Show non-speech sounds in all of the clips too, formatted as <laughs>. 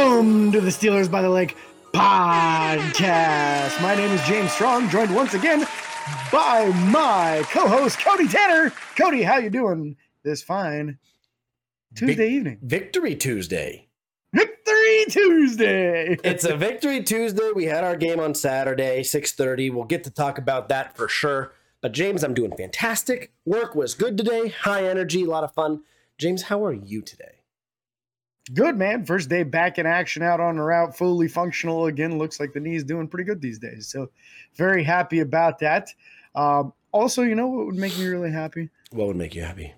Welcome to the Steelers by the Lake podcast. My name is James Strong, joined once again by my co-host Cody Tanner. Cody, how you doing this fine Tuesday Vic- evening? Victory Tuesday. Victory Tuesday. It's a Victory Tuesday. We had our game on Saturday, 6:30. We'll get to talk about that for sure. But James, I'm doing fantastic. Work was good today. High energy, a lot of fun. James, how are you today? Good man. First day back in action out on the route, fully functional again. Looks like the knee is doing pretty good these days. So very happy about that. Um, also, you know what would make me really happy? What would make you happy?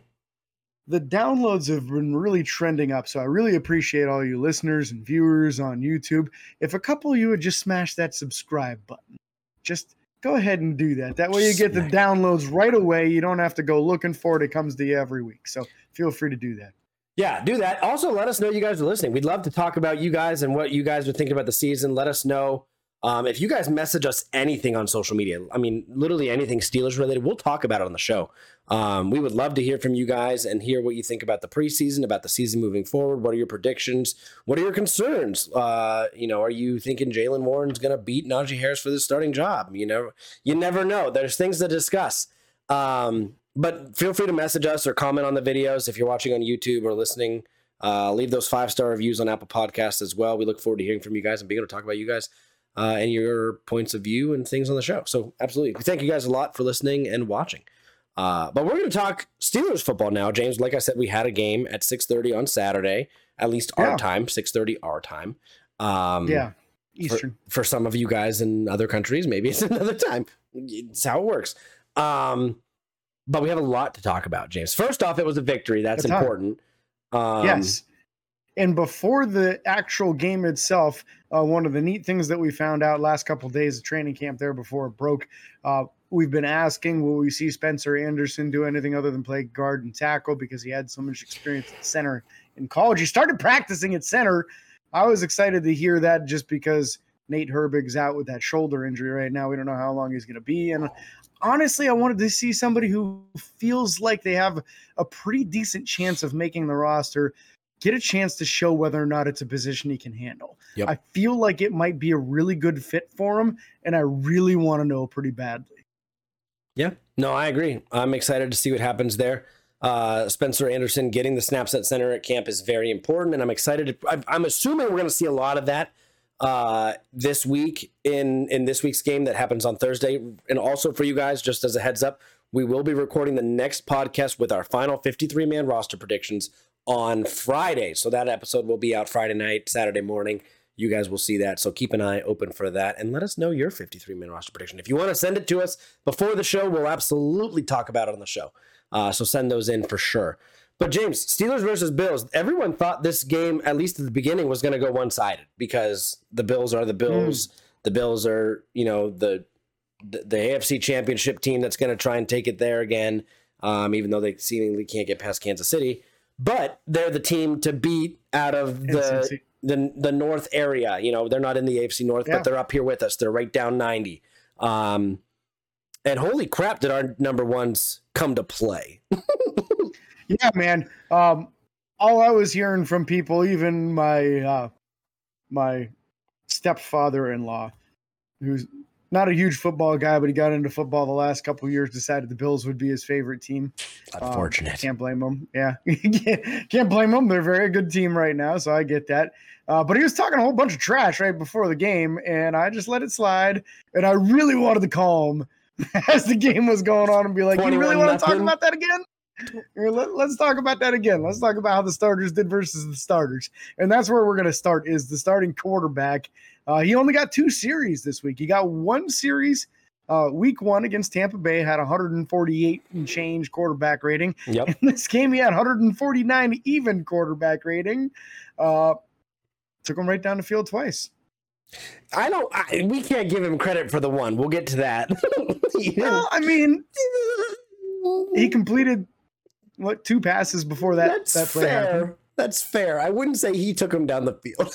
the downloads have been really trending up. So I really appreciate all you listeners and viewers on YouTube. If a couple of you would just smash that subscribe button, just go ahead and do that. That way you get the downloads right away. You don't have to go looking for it. It comes to you every week. So feel free to do that. Yeah, do that. Also, let us know you guys are listening. We'd love to talk about you guys and what you guys are thinking about the season. Let us know. Um, if you guys message us anything on social media, I mean, literally anything Steelers related, we'll talk about it on the show. Um, we would love to hear from you guys and hear what you think about the preseason, about the season moving forward. What are your predictions? What are your concerns? Uh, you know, are you thinking Jaylen Warren's going to beat Najee Harris for the starting job? You know, you never know. There's things to discuss. Um, but feel free to message us or comment on the videos if you're watching on YouTube or listening. Uh, leave those five star reviews on Apple Podcasts as well. We look forward to hearing from you guys and being able to talk about you guys uh, and your points of view and things on the show. So, absolutely, we thank you guys a lot for listening and watching. Uh, but we're going to talk Steelers football now, James. Like I said, we had a game at 6:30 on Saturday, at least our Yeah. time, 6:30 our time. Um, Yeah. for- Eastern. For, some of you guys in other countries, maybe it's <laughs> another time. It's how it works. Um, but we have a lot to talk about, James. First off, it was a victory. That's important. Um, yes. And before the actual game itself, uh, one of the neat things that we found out last couple of days of training camp there before it broke, uh, we've been asking, will we see Spencer Anderson do anything other than play guard and tackle because he had so much experience at center in college. He started practicing at center. I was excited to hear that just because Nate Herbig's out with that shoulder injury right now. We don't know how long he's going to be. And honestly, I wanted to see somebody who feels like they have a pretty decent chance of making the roster get a chance to show whether or not it's a position he can handle. Yep. I feel like it might be a really good fit for him, and I really want to know pretty badly. Yeah, no, I agree. I'm excited to see what happens there. Uh, Spencer Anderson getting the snaps at center at camp is very important, and I'm excited. To, I'm, I'm assuming we're going to see a lot of that uh, this week in in this week's game that happens on Thursday. And also for you guys, just as a heads up, we will be recording the next podcast with our final 53 man roster predictions on Friday. So that episode will be out Friday night, Saturday morning. You guys will see that. So keep an eye open for that and let us know your 53 man roster prediction. If you want to send it to us before the show, we'll absolutely talk about it on the show. Uh, so send those in for sure. But James, Steelers versus Bills, everyone thought this game, at least at the beginning, was going to go one sided because the Bills are the Bills. The Bills are, you know, the, the the AFC Championship team that's going to try and take it there again, um, even though they seemingly can't get past Kansas City. But they're the team to beat out of the the the North area. You know, they're not in the AFC North, Yeah. but they're up here with us. They're right down ninety. Um, and holy crap, did our number ones come to play? <laughs> Yeah, man. Um, all I was hearing from people, even my uh, my stepfather-in-law, who's not a huge football guy, but he got into football the last couple of years, decided the Bills would be his favorite team. Um, Unfortunate. can't blame him. Yeah, <laughs> can't, blame them. They're a very good team right now, so I get that. Uh, but he was talking a whole bunch of trash right before the game, and I just let it slide. And I really wanted to call him <laughs> as the game was going on and be like, "You really want to talk about that again? Let, us talk about that again. Let's talk about how the starters did versus the starters, and that's where we're going to start. Is the starting quarterback? Uh, he only got two series this week. He got one series uh, week one against Tampa Bay, had 148 and change quarterback rating. Yep. In this game, he had 149 even quarterback rating. Uh, took him right down the field twice. I don't. I, we can't give him credit for the one. We'll get to that. <laughs> Well, I mean, he completed what two passes before that That's that play fair. happened. That's fair. I wouldn't say he took him down the field,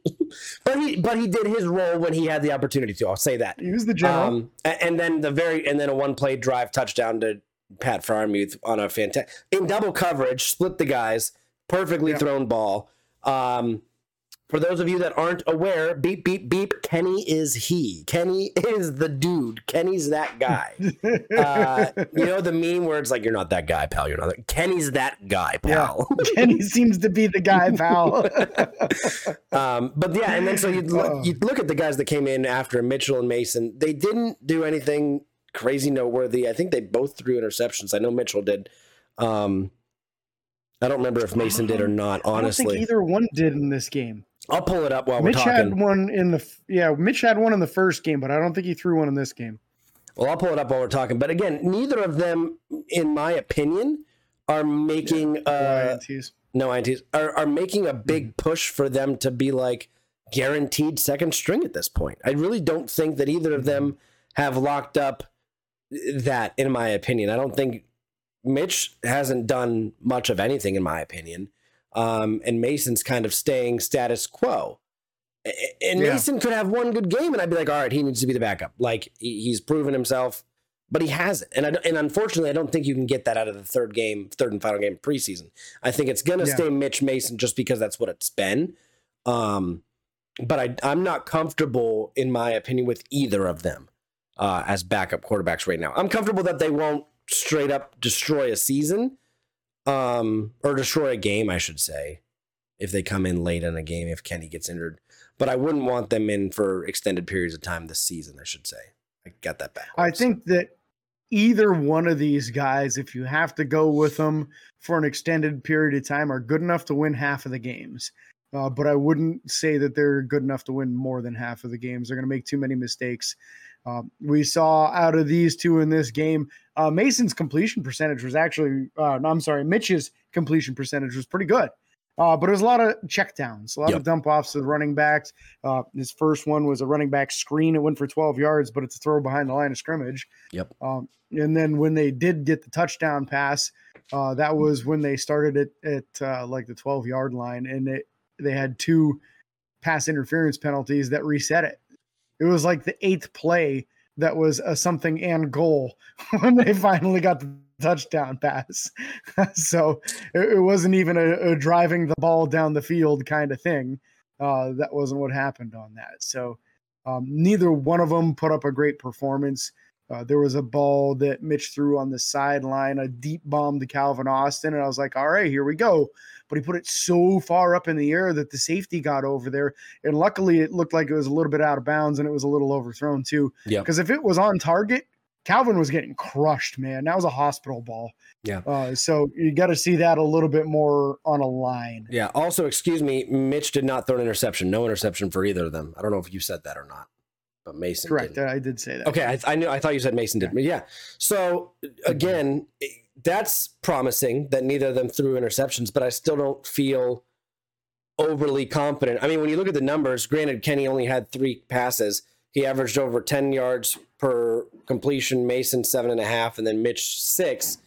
<laughs> but he but he did his role when he had the opportunity to. I'll say that. He was the general. Um, and then the very and then a one play drive touchdown to Pat Freiermuth on a fantastic in double coverage, split the guys, perfectly Yeah. thrown ball. Um, for those of you that aren't aware, beep, beep, beep, Kenny is he. Kenny is the dude. Kenny's that guy. <laughs> uh, you know the meme where it's like, you're not that guy, pal. You're not that. Kenny's that guy, pal. Yeah. <laughs> Kenny seems to be the guy, pal. <laughs> um, but yeah, and then so you look, you look at the guys that came in after Mitchell and Mason. They didn't do anything crazy noteworthy. I think they both threw interceptions. I know Mitchell did. Um, I don't remember if Mason did or not. Honestly, I don't think either one did in this game. I'll pull it up while Mitch we're talking. had one in the yeah. Mitch had one in the first game, but I don't think he threw one in this game. Well, I'll pull it up while we're talking. But again, neither of them, in my opinion, are making No uh, INTs. no INTs are are making a big push for them to be like guaranteed second string at this point. I really don't think that either of them have locked up that. In my opinion, I don't think Mitch hasn't done much of anything. In my opinion, um, and Mason's kind of staying status quo. And Yeah. Mason could have one good game, and I'd be like, all right, he needs to be the backup. Like he's proven himself, but he hasn't. And I, and unfortunately, I don't think you can get that out of the third game, third and final game of preseason. I think it's gonna Yeah. stay Mitch Mason just because that's what it's been. Um, but I, I'm not comfortable, in my opinion, with either of them uh, as backup quarterbacks right now. I'm comfortable that they won't straight up destroy a season, um, or destroy a game, I should say, if they come in late in a game if Kenny gets injured. But I wouldn't want them in for extended periods of time this season. I should say. I got that back. I think that either one of these guys, if you have to go with them for an extended period of time, are good enough to win half of the games. Uh, but I wouldn't say that they're good enough to win more than half of the games. They're going to make too many mistakes. Um, we saw out of these two in this game, uh, Mason's completion percentage was actually, uh, no, I'm sorry, Mitch's completion percentage was pretty good. Uh, but it was a lot of checkdowns, a lot Yep. of dump offs to the running backs. Uh, his first one was a running back screen. It went for 12 yards, but it's a throw behind the line of scrimmage. Yep. Um, and then when they did get the touchdown pass, uh, that was when they started it at uh, like the 12 yard line, and it they had two pass interference penalties that reset it. It was like the eighth play that was a something and goal <laughs> when they finally got the touchdown pass. <laughs> so it, it wasn't even a, a driving the ball down the field kind of thing. Uh, that wasn't what happened on that. So um, neither one of them put up a great performance. Uh, there was a ball that Mitch threw on the sideline, a deep bomb to Calvin Austin, and I was like, "All right, here we go." But he put it so far up in the air that the safety got over there, and luckily it looked like it was a little bit out of bounds and it was a little overthrown too. Yep. Because if it was on target, Calvin was getting crushed, man. That was a hospital ball. Yeah. Uh, so you got to see that a little bit more on a line. Yeah. Also, excuse me, Mitch did not throw an interception. No interception for either of them. I don't know if you said that or not, but Mason Correct. didn't. I did say that. Okay, I, I knew. I thought you said Mason did. Yeah. So mm-hmm. again, eh, that's promising that neither of them threw interceptions, but I still don't feel overly confident. I mean, when you look at the numbers, granted, Kenny only had three passes. He averaged over ten yards per completion. Mason seven and a half, and then Mitch six.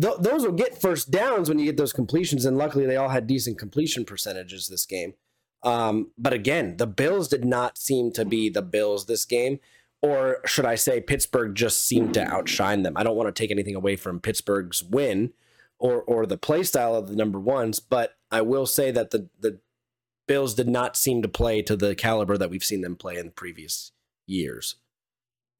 Th- those will get first downs when you get those completions, and luckily they all had decent completion percentages this game. Um, but again, the Bills did not seem to be the Bills this game or should I say Pittsburgh just seemed to outshine them. I don't want to take anything away from Pittsburgh's win or or the play style of the number ones, but I will say that the the Bills did not seem to play to the caliber that we've seen them play in previous years.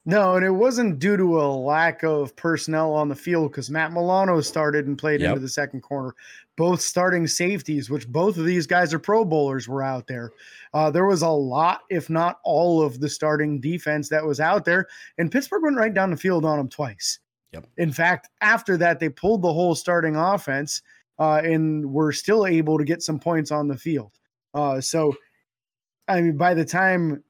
No, and it wasn't due to a lack of personnel on the field because Matt Milano started and played Yep. into the second corner. Both starting safeties, which both of these guys are Pro Bowlers, were out there. Uh, there was a lot, if not all, of the starting defense that was out there, and Pittsburgh went right down the field on them twice. Yep. In fact, after that, they pulled the whole starting offense uh, and were still able to get some points on the field. Uh, so, I mean, by the time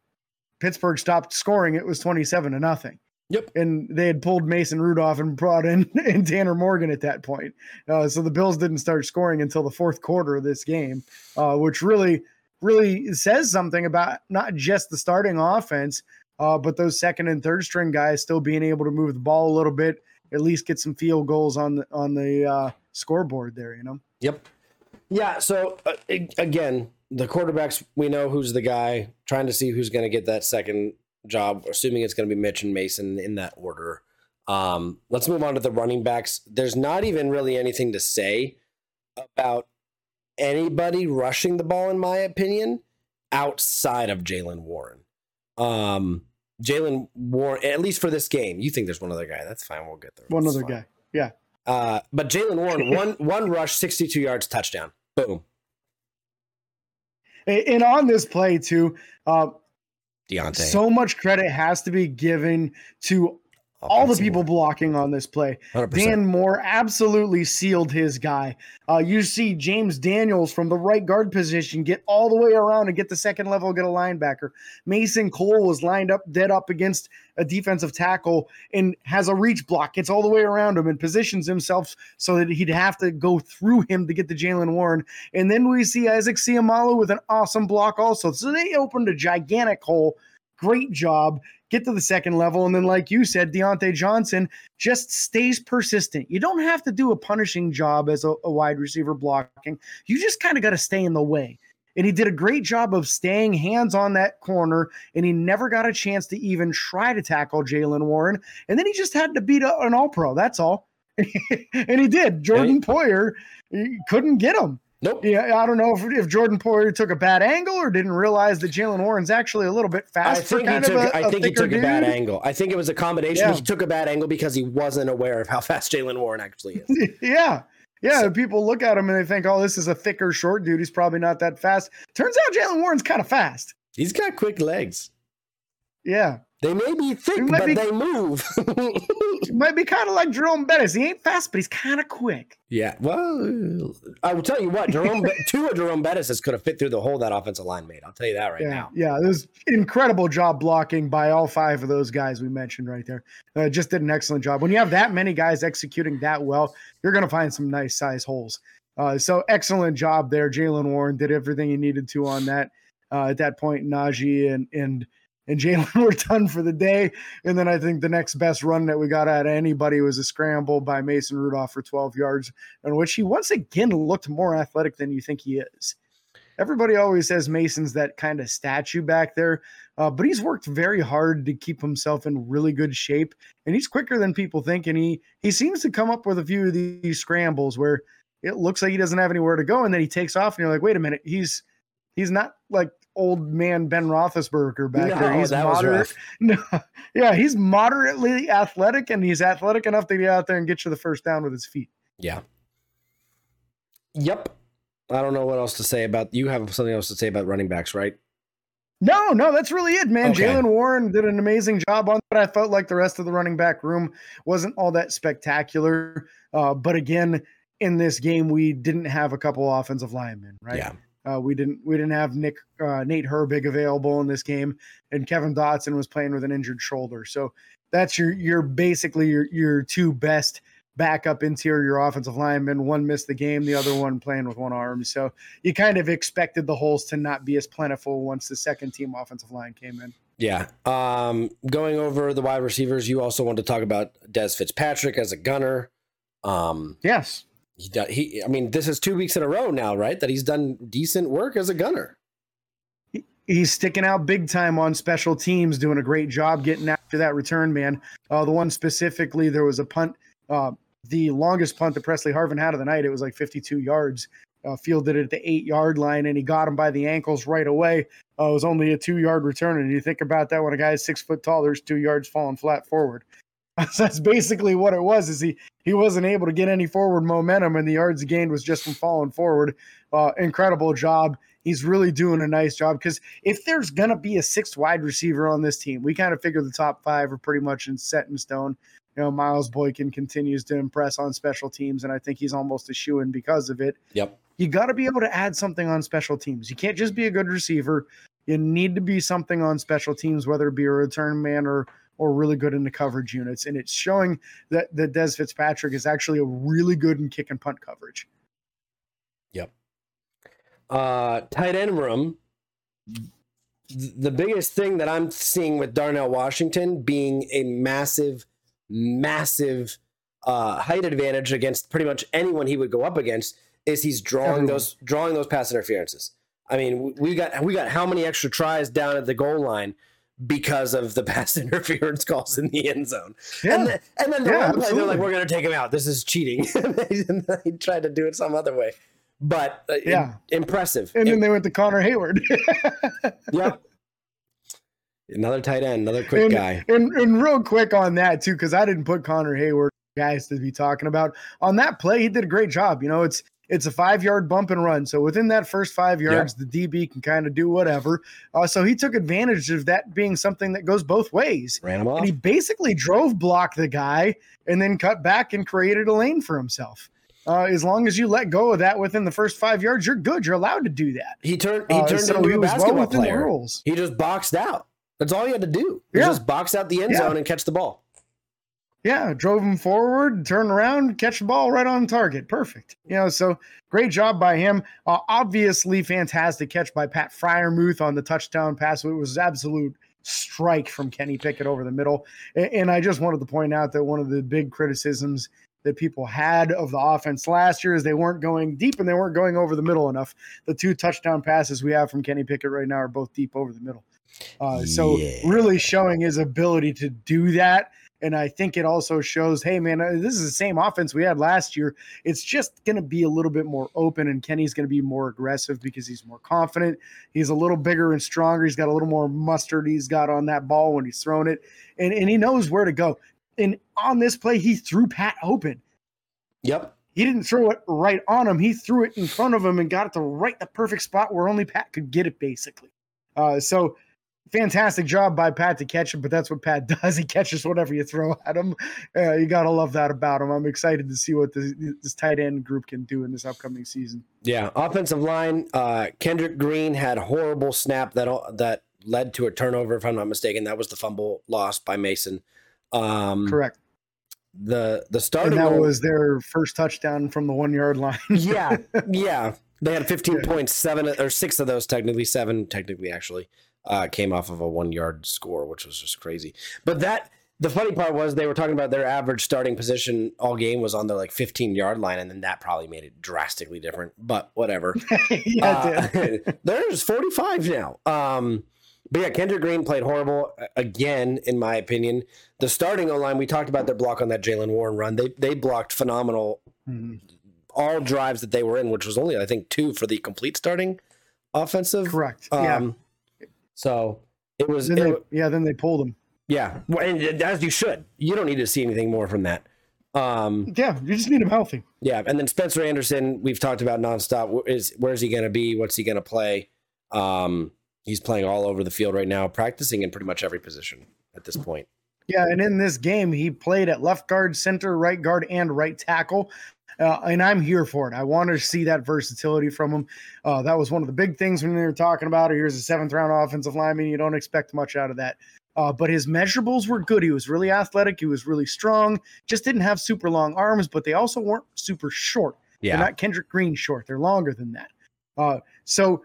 Pittsburgh stopped scoring, it was 27 to nothing. Yep. And they had pulled Mason Rudolph and brought in, <laughs> in Tanner Morgan at that point. Uh, so the Bills didn't start scoring until the fourth quarter of this game, uh, which really, really says something about not just the starting offense, uh, but those second and third string guys still being able to move the ball a little bit, at least get some field goals on the on the uh, scoreboard there. You know. Yep. Yeah. So uh, again, the quarterbacks, we know who's the guy. Trying to see who's going to get that second job, assuming it's going to be Mitch and Mason in that order. Um, let's move on to the running backs. There's not even really anything to say about anybody rushing the ball, in my opinion. outside of Jaylen Warren. Um, Jaylen Warren, at least for this game, you think there's one other guy. That's fine. We'll get there. One That's other fine. guy. Yeah. Uh, but Jaylen Warren, one <laughs> one rush, 62 yards, touchdown. Boom. And on this play too, uh, Diontae. so much credit has to be given to all the people blocking on this play. 100%. Dan Moore absolutely sealed his guy. Uh, you see James Daniels from the right guard position get all the way around and get the second level, get a linebacker. Mason Cole was lined up dead up against a defensive tackle and has a reach block, gets all the way around him and positions himself so that he'd have to go through him to get to Jaylen Warren. And then we see Isaac Seumalo with an awesome block also. So they opened a gigantic hole. Great job get to the second level. And then, like you said, Diontae Johnson just stays persistent. You don't have to do a punishing job as a, a wide receiver blocking. You just kind of got to stay in the way. And he did a great job of staying hands on that corner, and he never got a chance to even try to tackle Jaylen Warren. And then he just had to beat a, an all pro. That's all. <laughs> and he did. Jordan Poyer couldn't get him. Nope. Yeah, I don't know if, if Jordan Poyer took a bad angle or didn't realize that Jaylen Warren's actually a little bit faster. I think he took. a, I think he took a bad angle. I think it was a combination. Yeah. He took a bad angle because he wasn't aware of how fast Jaylen Warren actually is. <laughs> yeah. Yeah, So- people look at him and they think, "Oh, this is a thicker, short dude. He's probably not that fast." Turns out Jaylen Warren's kind of fast. He's got quick legs. Yeah, They may be thick, but be- they move. <laughs> might be kind of like Jerome Bettis. He ain't fast, but he's kind of quick. yeah. Well, I will tell you what. Jerome, two of Jerome Bettis could have fit through the hole that offensive line made. I'll tell you that right yeah, now. yeah. There's incredible job blocking by all five of those guys we mentioned right there. Uh, just did an excellent job. When you have that many guys executing that well, you're going to find some nice size holes. Uh, so excellent job there. Jaylen Warren did everything he needed to on that. Uh, at that point, Najee and and and Jaylen <laughs> were done for the day. And then I think the next best run that we got out of anybody was a scramble by Mason Rudolph for 12 yards, in which he once again looked more athletic than you think he is. Everybody always says Mason's that kind of statue back there, uh, but he's worked very hard to keep himself in really good shape, and he's quicker than people think. And he he seems to come up with a few of these scrambles where it looks like he doesn't have anywhere to go, and then he takes off, and you're like, wait a minute, he's he's not like old man Ben Roethlisberger back there. He's moderate. <laughs> No, yeah, he's moderately athletic, and he's athletic enough to get out there and get you the first down with his feet. Yeah. Yep. I don't know what else to say about. You have something else to say about running backs, right? No, no, that's really it, man. Okay. Jaylen Warren did an amazing job on that. I felt like the rest of the running back room wasn't all that spectacular. Uh, but again, in this game, we didn't have a couple offensive linemen, right? Yeah. Uh, we didn't we didn't have Nick uh, Nate Herbig available in this game, and Kevin Dotson was playing with an injured shoulder. So that's your your basically your your two best backup interior offensive linemen. One missed the game, the other one playing with one arm. So you kind of expected the holes to not be as plentiful once the second team offensive line came in. Yeah. Um, going over the wide receivers, you also want to talk about Des Fitzpatrick as a gunner. Um, Yes. He, he, I mean, this is two weeks in a row now, right? That he's done decent work as a gunner. he's sticking out big time on special teams, doing a great job getting after that return man. Uh, the one specifically, there was a punt, uh, the longest punt that Pressley Harvin had of the night. It was like 52 yards. Uh, fielded it at the eight yard line, and he got him by the ankles right away. Uh, it was only a two yard return, and you think about that when a guy's six foot tall, there's two yards falling flat forward. <laughs> That's basically what it was. Is he he wasn't able to get any forward momentum, and the yards gained was just from falling forward. Uh, incredible job. He's really doing a nice job because if there's gonna be a sixth wide receiver on this team, we kind of figure the top five are pretty much in set in stone. You know, Miles Boykin continues to impress on special teams, and I think he's almost a shoe in because of it. Yep. You got to be able to add something on special teams. You can't just be a good receiver. You need to be something on special teams, whether it be a return man or or really good in the coverage units. And it's showing that that Des Fitzpatrick is actually a really good in kick and punt coverage. Yep. Uh, tight end room. The biggest thing that I'm seeing with Darnell Washington being a massive, massive uh, height advantage against pretty much anyone he would go up against is he's drawing Everyone. those drawing those pass interferences. I mean, we- we got we got how many extra tries down at the goal line because of the <laughs> pass interference calls in the end zone. And, then, and then the Yeah, play, they're like, we're going to take him out. This is cheating. <laughs> and they tried to do it some other way. but uh, yeah, impressive. And then they went to Connor Heyward. <laughs> yeah. Another tight end, another quick and, guy. And, and real quick on that too, because I didn't put Connor Heyward guys to be talking about on that play. He did a great job. You know, it's it's a five yard bump and run. So within that first five yards, yeah. the DB can kind of do whatever. Uh, so he took advantage of that being something that goes both ways. Ran him off. And he basically drove block the guy and then cut back and created a lane for himself. Uh, as long as you let go of that within the first five yards, you're good. You're allowed to do that. He turned. He uh, turned uh, so into he a basketball well player. He just boxed out. That's all he had to do. He yeah. just box out the end yeah. zone and catch the ball. Yeah, drove him forward, turn around, catch the ball right on target. Perfect. You know, so great job by him. Uh, obviously, fantastic catch by Pat Freiermuth on the touchdown pass. It was absolute strike from Kenny Pickett over the middle. And, and I just wanted to point out that one of the big criticisms that people had of the offense last year is they weren't going deep and they weren't going over the middle enough. The two touchdown passes we have from Kenny Pickett right now are both deep over the middle. Uh, so yeah. really showing his ability to do that and I think it also shows, hey, man, uh, this is the same offense we had last year. It's just going to be a little bit more open, and Kenny's going to be more aggressive because he's more confident. He's a little bigger and stronger. He's got a little more mustard he's got on that ball when he's throwing it, and, and he knows where to go. And on this play, he threw Pat open. Yep. He didn't throw it right on him. He threw it in front of him and got it to right the perfect spot where only Pat could get it, basically. Uh, so fantastic job by Pat to catch him, but that's what Pat <laughs> does. He catches whatever you throw at him. Uh, you got to love that about him. I'm excited to see what this, this, tight end group can do in this upcoming season. Yeah, offensive line. Uh, Kendrick Green had a horrible snap that that led to a turnover, if I'm not mistaken. That was the fumble lost by Mason. Um, Correct. The the and that role, was their first touchdown from the one yard line. <laughs> yeah, yeah. They had 15.7 yeah. or six of those, technically seven, technically actually uh, came off of a one yard score, which was just crazy. But that the funny part was they were talking about their average starting position all game was on their like 15 yard line, and then that probably made it drastically different. But whatever. <laughs> yeah, uh, <laughs> there's 45 now. Um, but yeah, Kendrick Green played horrible again, in my opinion. The starting O line, we talked about their block on that Jaylen Warren run. They they blocked phenomenal mm-hmm. all drives that they were in, which was only I think two for the complete starting offensive. Correct. Um, yeah. So it was. Then it, they, yeah, then they pulled him. Yeah, and as you should. You don't need to see anything more from that. Um, yeah, you just need him healthy. Yeah, and then Spencer Anderson, we've talked about nonstop. Is where's he going to be? What's he going to play? Um, he's playing all over the field right now, practicing in pretty much every position at this point. Yeah, and in this game, he played at left guard, center, right guard, and right tackle. Uh, and I'm here for it. I want to see that versatility from him. Uh, that was one of the big things when we were talking about it. Here's a seventh round offensive lineman. You don't expect much out of that. Uh, but his measurables were good. He was really athletic. He was really strong. Just didn't have super long arms, but they also weren't super short. Yeah. They're not Kendrick Green short. They're longer than that. Uh, so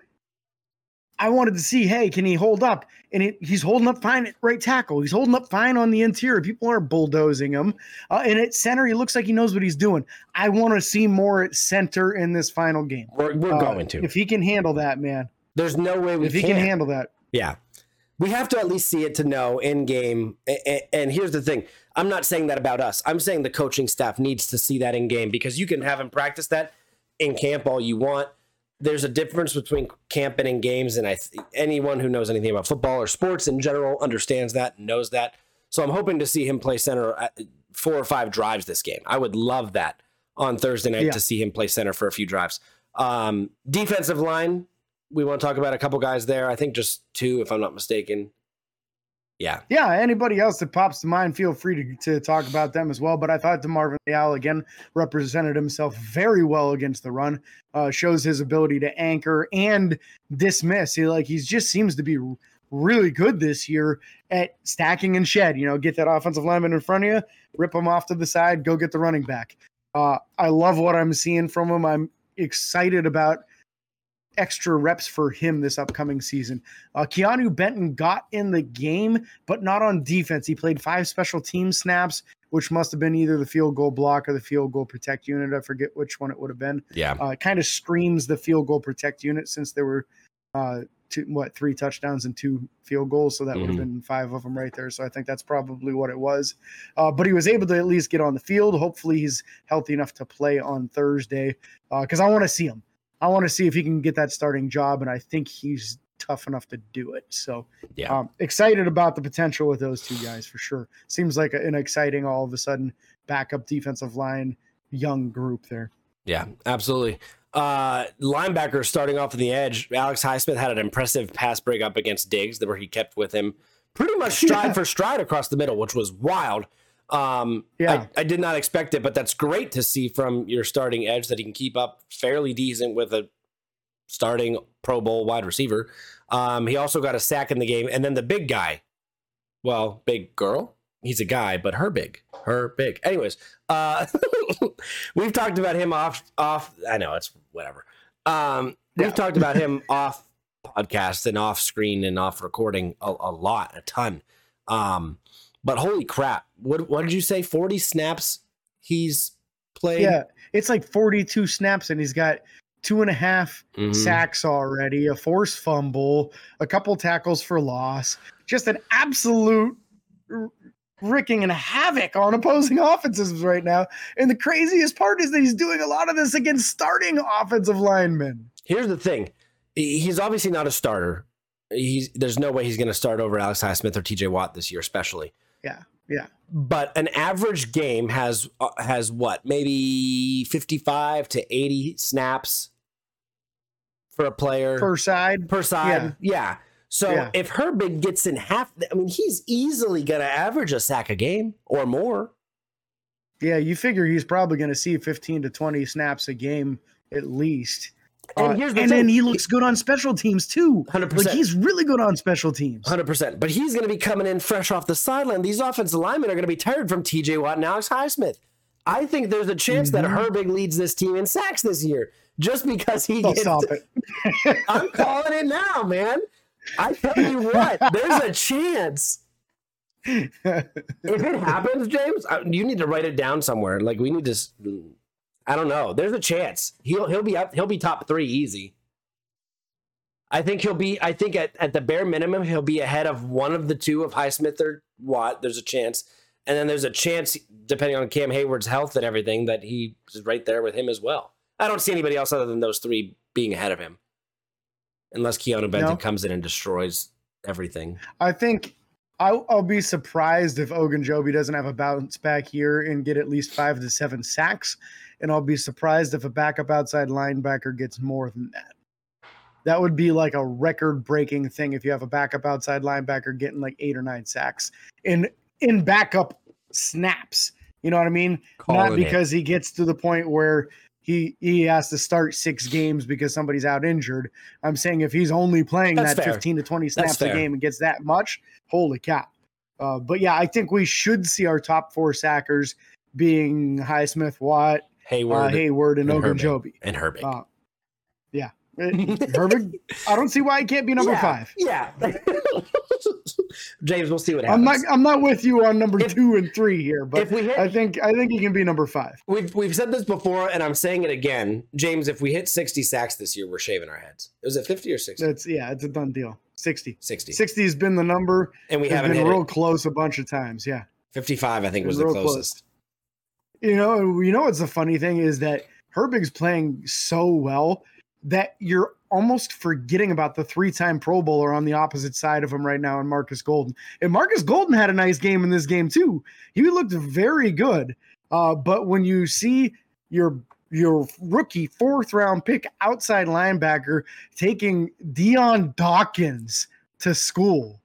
I wanted to see, hey, can he hold up? And it, he's holding up fine at right tackle. He's holding up fine on the interior. People aren't bulldozing him. Uh, and at center, he looks like he knows what he's doing. I want to see more at center in this final game. We're, we're uh, going to. If he can handle that, man. There's no way we If he can can handle that. Yeah. We have to at least see it to know in game. And here's the thing I'm not saying that about us. I'm saying the coaching staff needs to see that in game because you can have him practice that in camp all you want there's a difference between camping and games, and I th- anyone who knows anything about football or sports in general understands that, and knows that. So I'm hoping to see him play center four or five drives this game. I would love that on Thursday night yeah. to see him play center for a few drives. Um, defensive line, we want to talk about a couple guys there. I think just two, if I'm not mistaken. Yeah. Yeah. Anybody else that pops to mind, feel free to, to talk about them as well. But I thought DeMarvin Leal again represented himself very well against the run. Uh, shows his ability to anchor and dismiss. He like he just seems to be really good this year at stacking and shed. You know, get that offensive lineman in front of you, rip him off to the side, go get the running back. Uh, I love what I'm seeing from him. I'm excited about extra reps for him this upcoming season. Uh, Keanu Benton got in the game, but not on defense. He played five special team snaps, which must have been either the field goal block or the field goal protect unit. I forget which one it would have been. Yeah. Uh, it kind of screams the field goal protect unit since there were uh, two, what, three touchdowns and two field goals. So that mm-hmm. would have been five of them right there. So I think that's probably what it was. Uh, but he was able to at least get on the field. Hopefully he's healthy enough to play on Thursday because uh, I want to see him. I want to see if he can get that starting job, and I think he's tough enough to do it. So, yeah, um, excited about the potential with those two guys for sure. Seems like an exciting all of a sudden backup defensive line young group there. Yeah, absolutely. Uh, linebacker starting off on the edge. Alex Highsmith had an impressive pass break up against Diggs, where he kept with him pretty much <laughs> stride yeah. for stride across the middle, which was wild. Um, yeah, I, I, did not expect it, but that's great to see from your starting edge that he can keep up fairly decent with a starting Pro Bowl wide receiver. Um, he also got a sack in the game, and then the big guy, well, big girl. He's a guy, but her big, her big. Anyways, uh, <laughs> we've talked about him off off. I know it's whatever. Um, we've yeah. talked about him <laughs> off podcast and off screen and off recording a, a lot, a ton. Um, but holy crap! What what did you say? Forty snaps he's played. Yeah, it's like forty-two snaps, and he's got two and a half mm-hmm. sacks already, a forced fumble, a couple tackles for loss. Just an absolute ricking and havoc on opposing offenses right now. And the craziest part is that he's doing a lot of this against starting offensive linemen. Here's the thing: he's obviously not a starter. He's there's no way he's going to start over Alex Highsmith or T.J. Watt this year, especially. Yeah. Yeah. But an average game has uh, has what? Maybe 55 to 80 snaps for a player per side. Per side. Yeah. yeah. So yeah. if Herbig gets in half, I mean, he's easily going to average a sack a game or more. Yeah, you figure he's probably going to see 15 to 20 snaps a game at least. And, uh, here's the and then he looks good on special teams too. 100%. Like he's really good on special teams. 100%. But he's going to be coming in fresh off the sideline. These offensive linemen are going to be tired from TJ Watt and Alex Highsmith. I think there's a chance mm-hmm. that Herbig leads this team in sacks this year just because he gets. Stop it. <laughs> I'm calling it now, man. I tell you what, there's a chance. <laughs> if it happens, James, you need to write it down somewhere. Like we need to I don't know. There's a chance he'll he'll be up. He'll be top three easy. I think he'll be. I think at, at the bare minimum he'll be ahead of one of the two of Highsmith or Watt. There's a chance, and then there's a chance, depending on Cam Heyward's health and everything, that he's right there with him as well. I don't see anybody else other than those three being ahead of him, unless Keanu Benton no. comes in and destroys everything. I think I'll, I'll, be surprised if Ogunjobi doesn't have a bounce back here and get at least five to seven sacks and I'll be surprised if a backup outside linebacker gets more than that. That would be like a record breaking thing if you have a backup outside linebacker getting like eight or nine sacks in in backup snaps. You know what I mean? Call Not because it. he gets to the point where he he has to start six games because somebody's out injured. I'm saying if he's only playing That's that fair. 15 to 20 snaps a game and gets that much, holy cow. Uh, but yeah, I think we should see our top four sackers being Highsmith, Watt, Heyward, uh, Heyward, and, and Ogunjobi, and Herbig. Uh, yeah, <laughs> Herbig. I don't see why he can't be number yeah, five. Yeah, <laughs> James, we'll see what happens. I'm not. I'm not with you on number if, two and three here, but hit, I think I think he can be number five. We've we've said this before, and I'm saying it again, James. If we hit 60 sacks this year, we're shaving our heads. Was it 50 or 60? That's yeah, it's a done deal. 60. 60. 60 has been the number, and we haven't been real it. close a bunch of times. Yeah, 55, I think, was the closest. Close. You know, you know what's the funny thing is that Herbig's playing so well that you're almost forgetting about the three-time Pro Bowler on the opposite side of him right now, and Marcus Golden. And Marcus Golden had a nice game in this game too. He looked very good. Uh, but when you see your your rookie fourth round pick outside linebacker taking Dion Dawkins to school,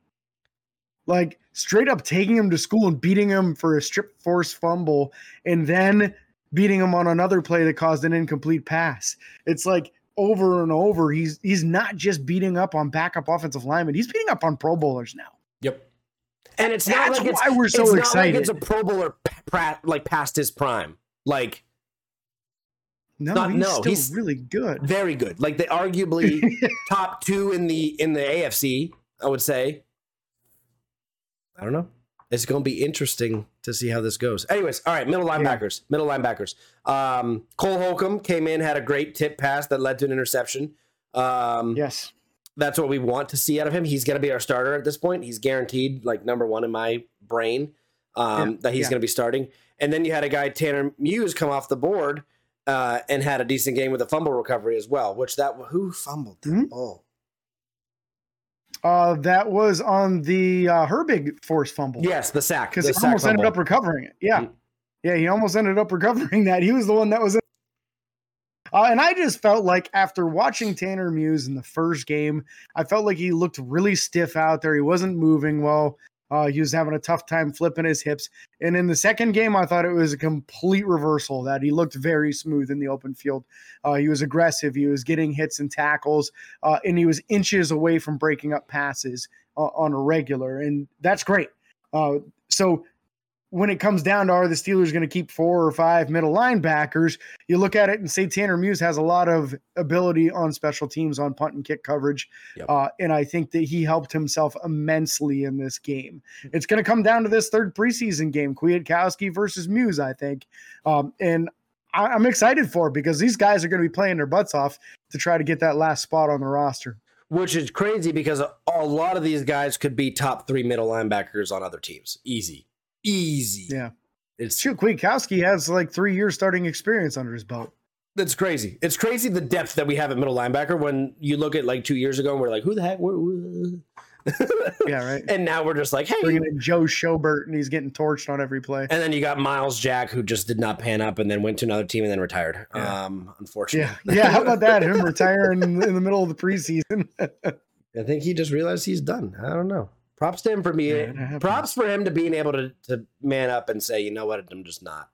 like straight up taking him to school and beating him for a strip force fumble and then beating him on another play that caused an incomplete pass. It's like over and over. He's he's not just beating up on backup offensive linemen. He's beating up on Pro Bowlers now. Yep. And it's That's not like it's, why we're so it's excited. Like it's a Pro Bowler like past his prime. Like no, not, he's no, he's really good. Very good. Like they arguably <laughs> top two in the in the AFC, I would say. I don't know. It's going to be interesting to see how this goes. Anyways, all right, middle linebackers. Middle linebackers. Um, Cole Holcomb came in, had a great tip pass that led to an interception. Um, yes. That's what we want to see out of him. He's going to be our starter at this point. He's guaranteed, like, number one in my brain um, yeah. that he's yeah. going to be starting. And then you had a guy, Tanner Muse, come off the board uh, and had a decent game with a fumble recovery as well. Which that who fumbled that Mhm. ball? Uh, that was on the uh, Herbig force fumble. Yes, the sack. because he sack almost ended up recovering it. Yeah, Mm. yeah, he almost ended up recovering <laughs> that. He was the one that was. In- uh, and I just felt like after watching Tanner Muse in the first game, I felt like he looked really stiff out there. He wasn't moving well. Uh, he was having a tough time flipping his hips. And in the second game, I thought it was a complete reversal that he looked very smooth in the open field. Uh, he was aggressive. He was getting hits and tackles, uh, and he was inches away from breaking up passes uh, on a regular. And that's great. Uh, so when it comes down to are the Steelers going to keep four or five middle linebackers, you look at it and say Tanner Muse has a lot of ability on special teams on punt and kick coverage. Yep. Uh, and I think that he helped himself immensely in this game. It's going to come down to this third preseason game, Kwiatkoski versus Muse, I think. Um, and I, I'm excited for it because these guys are going to be playing their butts off to try to get that last spot on the roster. which is crazy because a, a lot of these guys could be top three middle linebackers on other teams. Easy, easy. Yeah. It's Shoot, Kwiatkoski has like three years starting experience under his belt. It's crazy. It's crazy the depth that we have at middle linebacker. When you look at like two years ago, and we're like, who the heck? Where- <laughs> where- Yeah, right. and now we're just like, hey. Bringing in Joe Schobert and he's getting torched on every play. And then you got Myles Jack, who just did not pan up, and then went to another team and then retired. Yeah. Um, unfortunately, Yeah, yeah. How about that? Him retiring in the middle of the preseason. <laughs> I think he just realized he's done. I don't know. Props to him for being. happens. props for him to being able to to man up and say, you know what, I'm just not.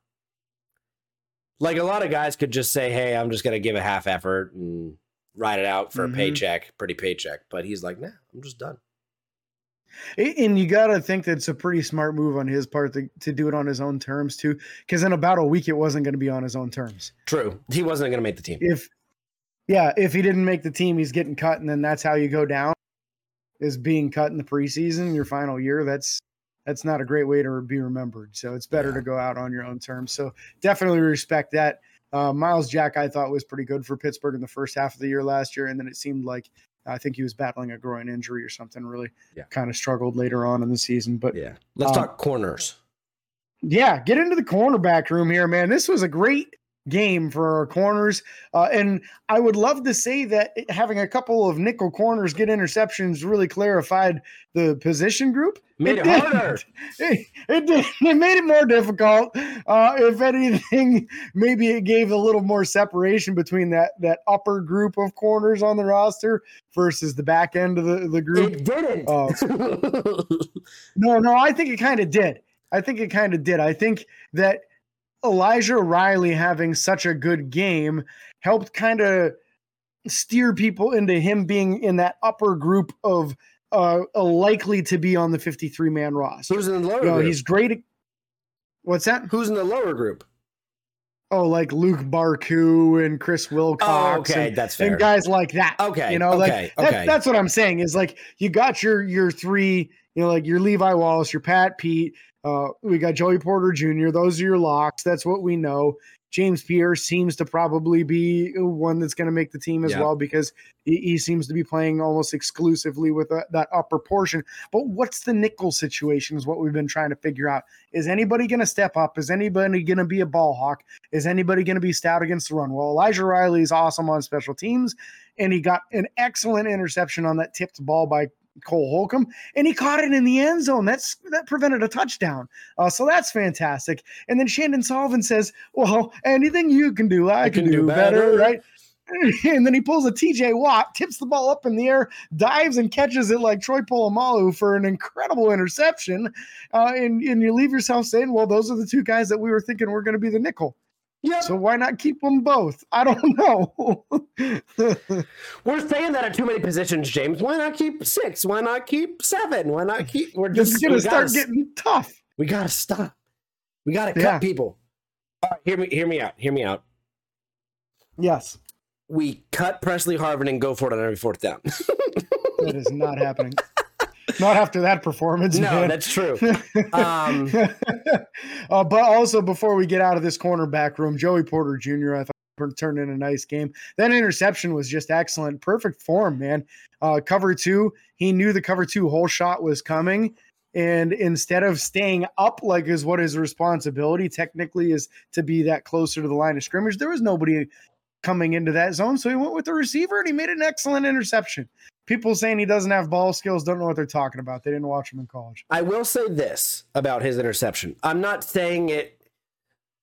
Like a lot of guys could just say, "Hey, I'm just gonna give a half effort and ride it out for Mhm. a paycheck, pretty paycheck." But he's like, "Nah, I'm just done." and you got to think that it's a pretty smart move on his part to, to do it on his own terms too. Because in about a week, it wasn't going to be on his own terms. True, he wasn't gonna make the team. If yeah, if he didn't make the team, he's getting cut, and then that's how you go down. Is being cut in the preseason, your final year. That's that's not a great way to be remembered. So it's better Yeah. to go out on your own terms. So definitely respect that. Uh, Myles Jack, I thought was pretty good for Pittsburgh in the first half of the year last year, and then it seemed like I think he was battling a groin injury or something. Really, Yeah. kind of struggled later on in the season. But Yeah, let's Um, talk corners. yeah, get into the cornerback room here, man. This was a great game for our corners. Uh, and I would love to say that having a couple of nickel corners get interceptions really clarified the position group. Made it, didn't. harder. <laughs> It, it, did, it made it more difficult. Uh, if anything, <laughs> maybe it gave a little more separation between that that upper group of corners on the roster versus the back end of the, the group. It didn't. Oh. <laughs> No, no, I think it kind of did. I think it kind of did. I think that Elijah Riley having such a good game helped kind of steer people into him being in that upper group of uh, likely to be on the 53 man roster. Who's in the lower You know, group? he's great. At, what's that? Who's in the lower group? Oh, like Luq Barcoo and Chris Wilcox. Oh, okay, and, that's fair. and guys like that. Okay, you know, like okay, that- that's what I'm saying is like you got your your three, you know, like your Levi Wallace, your Pat Pete, uh, we got Joey Porter Jr. Those are your locks. That's what we know. James Pierre seems to probably be one that's going to make the team as Yeah. well because he, he seems to be playing almost exclusively with that, that upper portion. But what's the nickel situation is what we've been trying to figure out. Is anybody going to step up? Is anybody going to be a ball hawk? Is anybody going to be stout against the run? Well, Elijah Riley is awesome on special teams, and he got an excellent interception on that tipped ball by Cole Holcomb, and he caught it in the end zone. That's that prevented a touchdown. Uh, so that's fantastic. And then Chandon Sullivan says, "Well, anything you can do, I, can, do, better. right?" <laughs> And then he pulls a TJ Watt, tips the ball up in the air, dives and catches it like Troy Polamalu for an incredible interception. Uh, and, and you leave yourself saying, well, those are the two guys that we were thinking were going to be the nickel. Yeah, So why not keep them both? I don't <laughs> know. we're saying that at too many positions, James. Why not keep six? Why not keep seven? Why not keep? We're just going we to start gotta, getting tough. We gotta stop. We gotta cut people. All right, hear me. Hear me out. Hear me out. Yes, We cut Pressley Harvin and go for it on every fourth down. <laughs> that is not happening. <laughs> Not after that performance. no, man. that's true. <laughs> Um, uh, but also before we get out of this cornerback room, Joey Porter Jr. I thought turned in a nice game. That interception was just excellent, perfect form, man. Uh, cover two, he knew the cover two whole shot was coming, And instead of staying up, like is what his responsibility technically is to be that closer to the line of scrimmage, there was nobody coming into that zone. So he went with the receiver and he made an excellent interception. People saying he doesn't have ball skills don't know what they're talking about. They didn't watch him in college. I will say this about his interception. I'm not saying it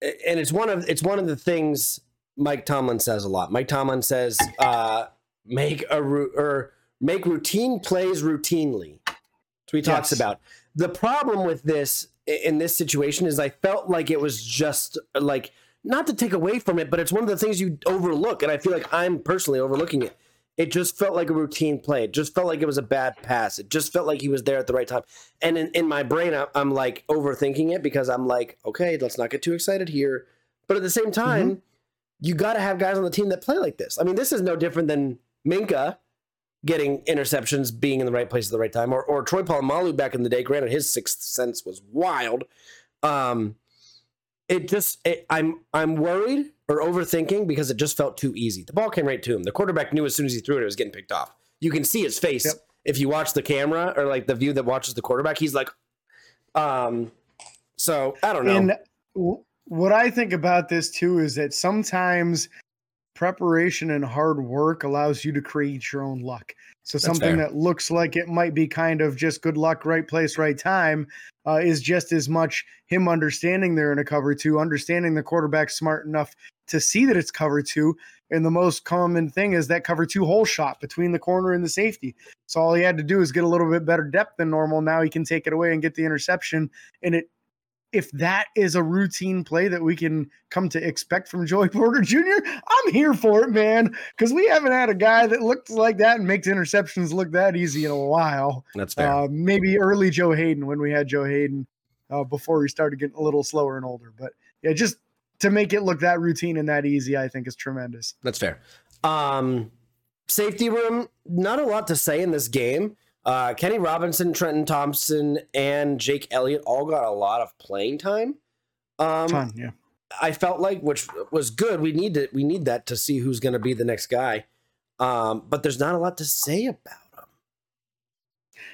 and it's one of it's one of the things Mike Tomlin says a lot. Mike Tomlin says uh, make a or make routine plays routinely. That's what he talks yes. about. The problem with this in this situation is I felt like it was just like not to take away from it, but it's one of the things you overlook, and I feel like I'm personally overlooking it. It just felt like a routine play. It just felt like it was a bad pass. It just felt like he was there at the right time. And in, in my brain, I'm like overthinking it because I'm like, okay, let's not get too excited here. But at the same time, mm-hmm. you got to have guys on the team that play like this. I mean, this is no different than Minkah getting interceptions, being in the right place at the right time, or, or Troy Polamalu back in the day. Granted, his sixth sense was wild. Um, it just it, I'm I'm worried or overthinking because it just felt too easy. The ball came right to him. The quarterback knew as soon as he threw it, it was getting picked off. You can see his face yep. if you watch the camera or like the view that watches the quarterback. He's like, um, so I don't know. And what I think about this too is that sometimes preparation and hard work allows you to create your own luck. So That's something fair. that looks like it might be kind of just good luck, right place, right time, uh, is just as much him understanding they're in a cover two, understanding the quarterback smart enough to see that it's cover two. And the most common thing is that cover two hole shot between the corner and the safety. So all he had to do is get a little bit better depth than normal. Now he can take it away and get the interception. And it if that is a routine play that we can come to expect from Joey Porter Jr., I'm here for it, man. Because we haven't had a guy that looks like that and makes interceptions look that easy in a while. That's fair. Uh, maybe early Joe Haden when we had Joe Haden uh, before he started getting a little slower and older. But yeah, just to make it look that routine and that easy, I think is tremendous. That's fair. Um, safety room, not a lot to say in this game. Uh, Kenny Robinson, Trenton Thompson, and Jake Elliott all got a lot of playing time. Um, yeah. I felt like, which was good. We need to we need that to see who's going to be the next guy. Um, but there's not a lot to say about them.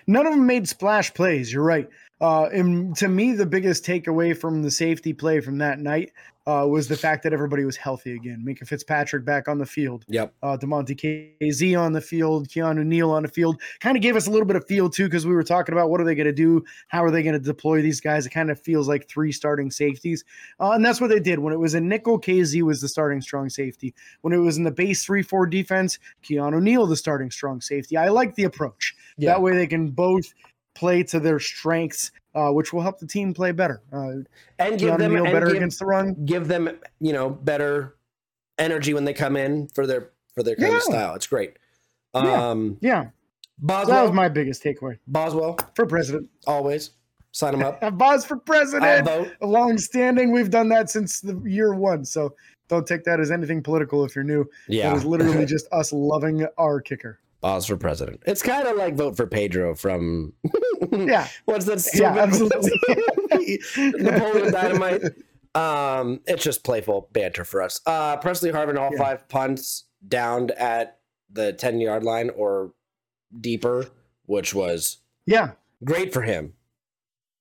None of them made splash plays. You're right. Uh, and to me, the biggest takeaway from the safety play from that night uh, was the fact that everybody was healthy again. Minkah Fitzpatrick back on the field. Yep. Uh, Damontae Kazee on the field. Keanu Neal on the field. Kind of gave us a little bit of feel too because we were talking about what are they going to do? How are they going to deploy these guys? It kind of feels like three starting safeties, uh, and that's what they did. When it was a nickel, Kazee was the starting strong safety. When it was in the base three-four defense, Keanu Neal the starting strong safety. I like the approach. Yeah. That way they can both play to their strengths, uh, which will help the team play better. Uh, and give them and better give, against the run. Give them, you know, better energy when they come in for their for their kind yeah. of style. It's great. Um, yeah. yeah. Boswell. That was my biggest takeaway. Boswell for president. Always sign him up. <laughs> Boz for president. Long standing. We've done that since the year one. So don't take that as anything political if you're new. Yeah. It is literally <laughs> just us loving our kicker. Boz for president. It's kind of like vote for Pedro from <laughs> yeah. What's that? Yeah. <laughs> Napoleon Dynamite. Um, it's just playful banter for us. Uh, Pressley Harvin, all yeah. five punts downed at the ten yard line or deeper, which was yeah great for him.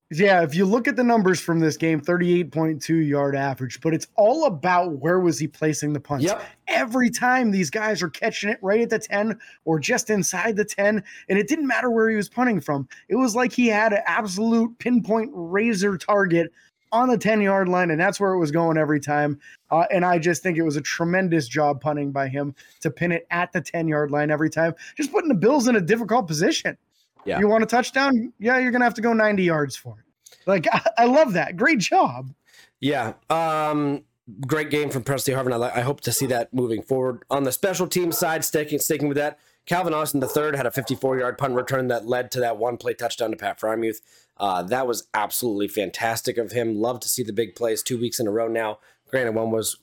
Yeah, if you look at the numbers from this game, 38.2 yard average, but it's all about where was he placing the punts. Yep. Every time these guys are catching it right at the 10 or just inside the 10, and it didn't matter where he was punting from. It was like he had an absolute pinpoint razor target on the 10 yard line, and that's where it was going every time. Uh, and I just think it was a tremendous job punting by him to pin it at the 10 yard line every time, just putting the Bills in a difficult position. Yeah. You want a touchdown? Yeah, you're gonna have to go 90 yards for it. Like I, <laughs> I love that. Great job. Yeah. Um, great game from Pressley Harvin. I, I, hope to see that moving forward. On the special team side, sticking sticking with that, Calvin Austin III had a 54 yard punt return that led to that one play touchdown to Pat Freiermuth. Uh, that was absolutely fantastic of him. Love to see the big plays two weeks in a row now. Granted, one was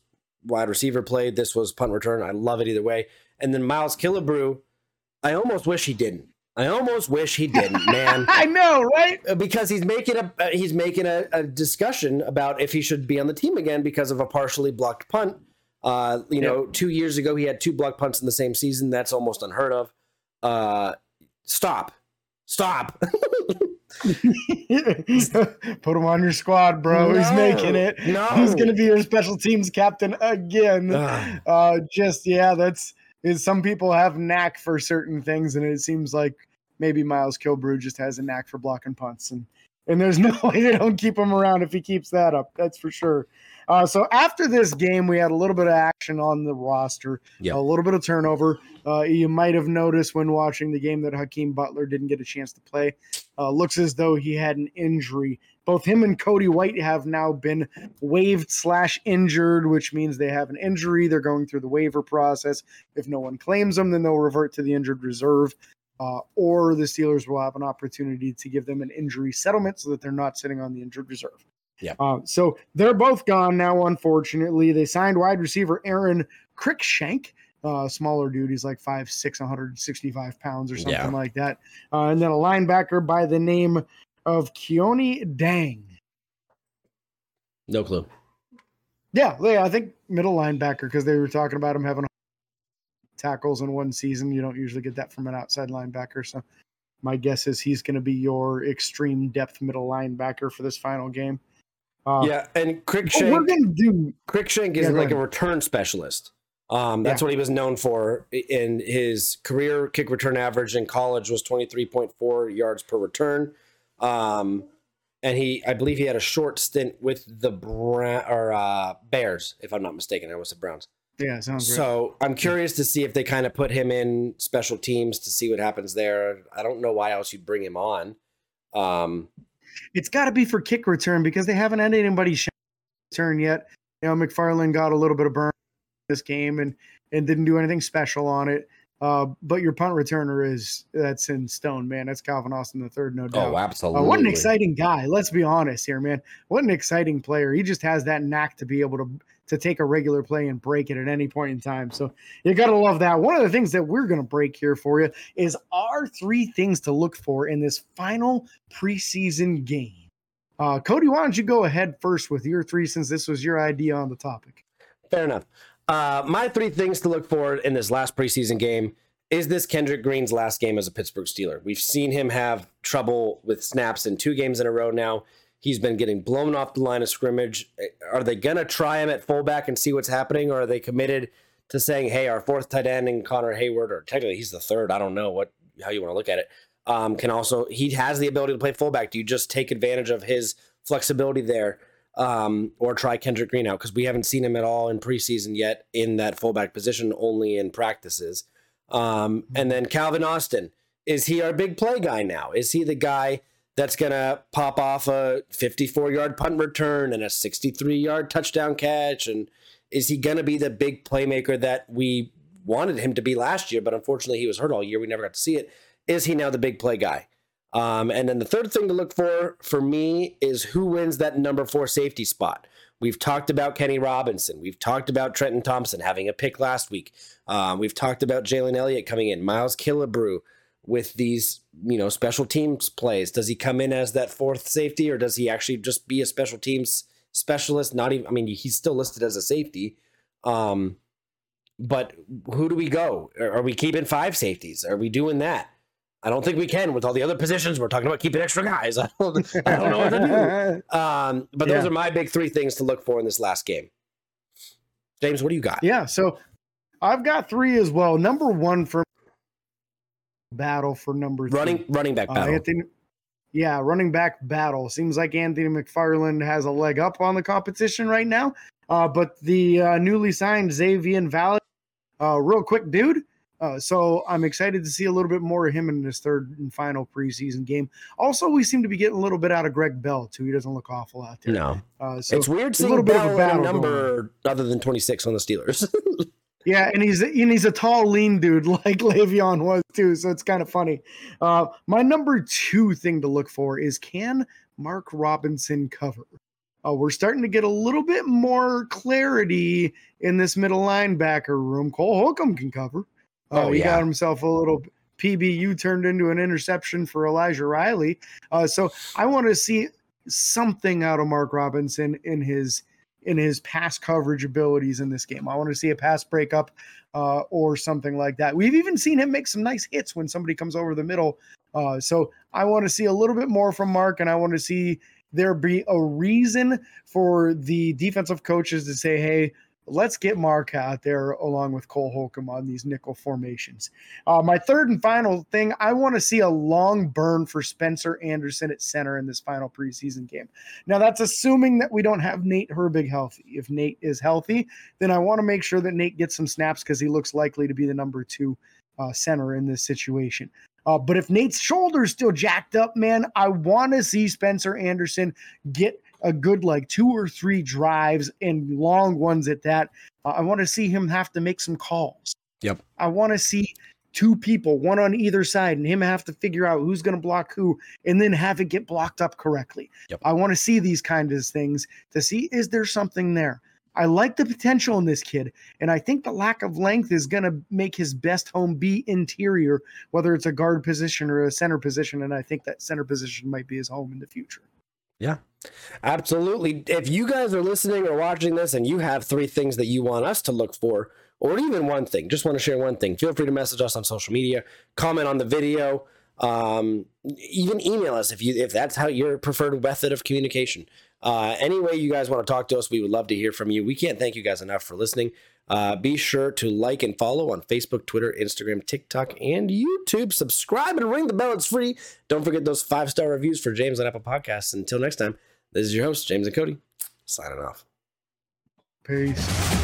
wide receiver played. This was punt return. I love it either way. And then Miles Killebrew, I almost wish he didn't. I almost wish he didn't, <laughs> man. I know, right? Uh, because he's making a uh, he's making a, a, discussion about if he should be on the team again because of a partially blocked punt. Uh, you yep. know, two years ago he had two blocked punts in the same season. That's almost unheard of. Uh, stop, stop. <laughs> Put him on your squad, bro. No, He's making it. No. He's going to be your special teams captain again. Uh, just, yeah, that's is some people have knack for certain things, and it seems like maybe Miles Killebrew just has a knack for blocking punts. And and there's <laughs> no way they don't keep him around if he keeps that up. That's for sure. Uh, so after this game, we had a little bit of action on the roster, yep. a little bit of turnover. Uh, you might have noticed when watching the game that Hakeem Butler didn't get a chance to play. Uh, looks as though he had an injury. Both him and Cody White have now been waived slash injured, which means they have an injury. They're going through the waiver process. If no one claims them, then they'll revert to the injured reserve. Uh, or the Steelers will have an opportunity to give them an injury settlement so that they're not sitting on the injured reserve. Yeah. Uh, so they're both gone now, unfortunately. They signed wide receiver Aron Cruickshank. uh, smaller dude. He's like 5'6, 165 pounds or something yeah. like that. Uh, and then a linebacker by the name of Kuony Deng. No clue. Yeah, yeah, I think middle linebacker because they were talking about him having tackles in one season. You don't usually get that from an outside linebacker. So my guess is he's going to be your extreme depth middle linebacker for this final game. Uh, yeah, and Cruickshank, we're gonna do Cruickshank is yeah, like ahead. a return specialist. Um, that's yeah. what he was known for in his career. Kick return average in college was twenty three point four yards per return. Um, and he, I believe, he had a short stint with the Brown or uh, Bears, if I'm not mistaken. I was the Browns. Yeah, sounds so. I'm curious to see if they kind of put him in special teams to see what happens there. I don't know why else you'd bring him on. Um, it's got to be for kick return because they haven't had anybody return yet. You know, McFarland got a little bit of burn this game and and didn't do anything special on it. Uh, but your punt returner is that's in stone, man. That's Calvin Austin the third, no doubt. Oh, absolutely. Uh, what an exciting guy. Let's be honest here, man. What an exciting player. He just has that knack to be able to to take a regular play and break it at any point in time. So you got to love that. One of the things that we're going to break here for you is our three things to look for in this final preseason game. Uh, Cody, why don't you go ahead first with your three since this was your idea on the topic? Fair enough. Uh, my three things to look for in this last preseason game is this Kendrick Green's last game as a Pittsburgh Steeler. We've seen him have trouble with snaps in two games in a row now. He's been getting blown off the line of scrimmage. Are they going to try him at fullback and see what's happening, or are they committed to saying, "Hey, our fourth tight end and Connor Heyward, or technically he's the third. I don't know what how you want to look at it. Um, can also he has the ability to play fullback. Do you just take advantage of his flexibility there, um, or try Kendrick Green out because we haven't seen him at all in preseason yet in that fullback position, only in practices. Um, and then Calvin Austin is he our big play guy now? Is he the guy? That's going to pop off a 54 yard punt return and a 63 yard touchdown catch? And is he going to be the big playmaker that we wanted him to be last year, but unfortunately he was hurt all year. We never got to see it. Is he now the big play guy? Um, and then the third thing to look for for me is who wins that number four safety spot. We've talked about Kenny Robinson. We've talked about Trenton Thompson having a pick last week. Um, we've talked about Jalen Elliott coming in, Miles Killebrew with these, you know, special teams plays? Does he come in as that fourth safety or does he actually just be a special teams specialist? Not even, I mean, he's still listed as a safety. Um, but who do we go? Are we keeping five safeties? Are we doing that? I don't think we can with all the other positions. We're talking about keeping extra guys. <laughs> I don't, I don't know what to do. <laughs> Um, but those yeah. are my big three things to look for in this last game. James, what do you got? Yeah, so I've got three as well. Number one for battle for number running three. running back uh, battle. Uh, Anthony, yeah, running back battle. Seems like Anthony McFarland has a leg up on the competition right now. Uh, but the uh, newly signed Xazavian Valladay, uh, real quick dude. Uh, so I'm excited to see a little bit more of him in this third and final preseason game. Also, we seem to be getting a little bit out of Greg Bell too. He doesn't look awful out there. No, uh, so it's weird seeing a little Bell bit of a battle number other than 26 on the Steelers. <laughs> Yeah, and he's and he's a tall, lean dude <laughs> like Le'Veon was too. So it's kind of funny. Uh, my number two thing to look for is can Mark Robinson cover? Uh, we're starting to get a little bit more clarity in this middle linebacker room. Cole Holcomb can cover. Uh, oh, he got himself a little PBU turned into an interception for Elijah Riley. Uh, so I want to see something out of Mark Robinson in his in his pass coverage abilities in this game. I want to see a pass breakup uh, or something like that. We've even seen him make some nice hits when somebody comes over the middle Uh, so I want to see a little bit more from Mark, and I want to see there be a reason for the defensive coaches to say, hey, let's get Mark out there along with Cole Holcomb on these nickel formations. Uh, my third and final thing, I want to see a long burn for Spencer Anderson at center in this final preseason game. Now, that's assuming that we don't have Nate Herbig healthy. If Nate is healthy, then I want to make sure that Nate gets some snaps because he looks likely to be the number two uh, center in this situation. Uh, but if Nate's shoulder's still jacked up, man, I want to see Spencer Anderson get a good like two or three drives and long ones at that. Uh, I want to see him have to make some calls. Yep. I want to see two people, one on either side, and him have to figure out who's going to block who and then have it get blocked up correctly. Yep. I want to see these kinds of things to see is there something there. I like the potential in this kid, and I think the lack of length is going to make his best home be interior, whether it's a guard position or a center position. And I think that center position might be his home in the future. Yeah, absolutely. If you guys are listening or watching this and you have three things that you want us to look for, or even one thing, just want to share one thing, feel free to message us on social media, comment on the video, um, even email us if you if that's how your preferred method of communication. Uh, any way you guys want to talk to us, we would love to hear from you. We can't thank you guys enough for listening. Uh, be sure to like and follow on Facebook, Twitter, Instagram, TikTok, and YouTube. Subscribe and ring the bell. It's free. Don't forget those five star reviews for James on Apple Podcasts. Until next time, this is your host, James and Cody, signing off. Peace.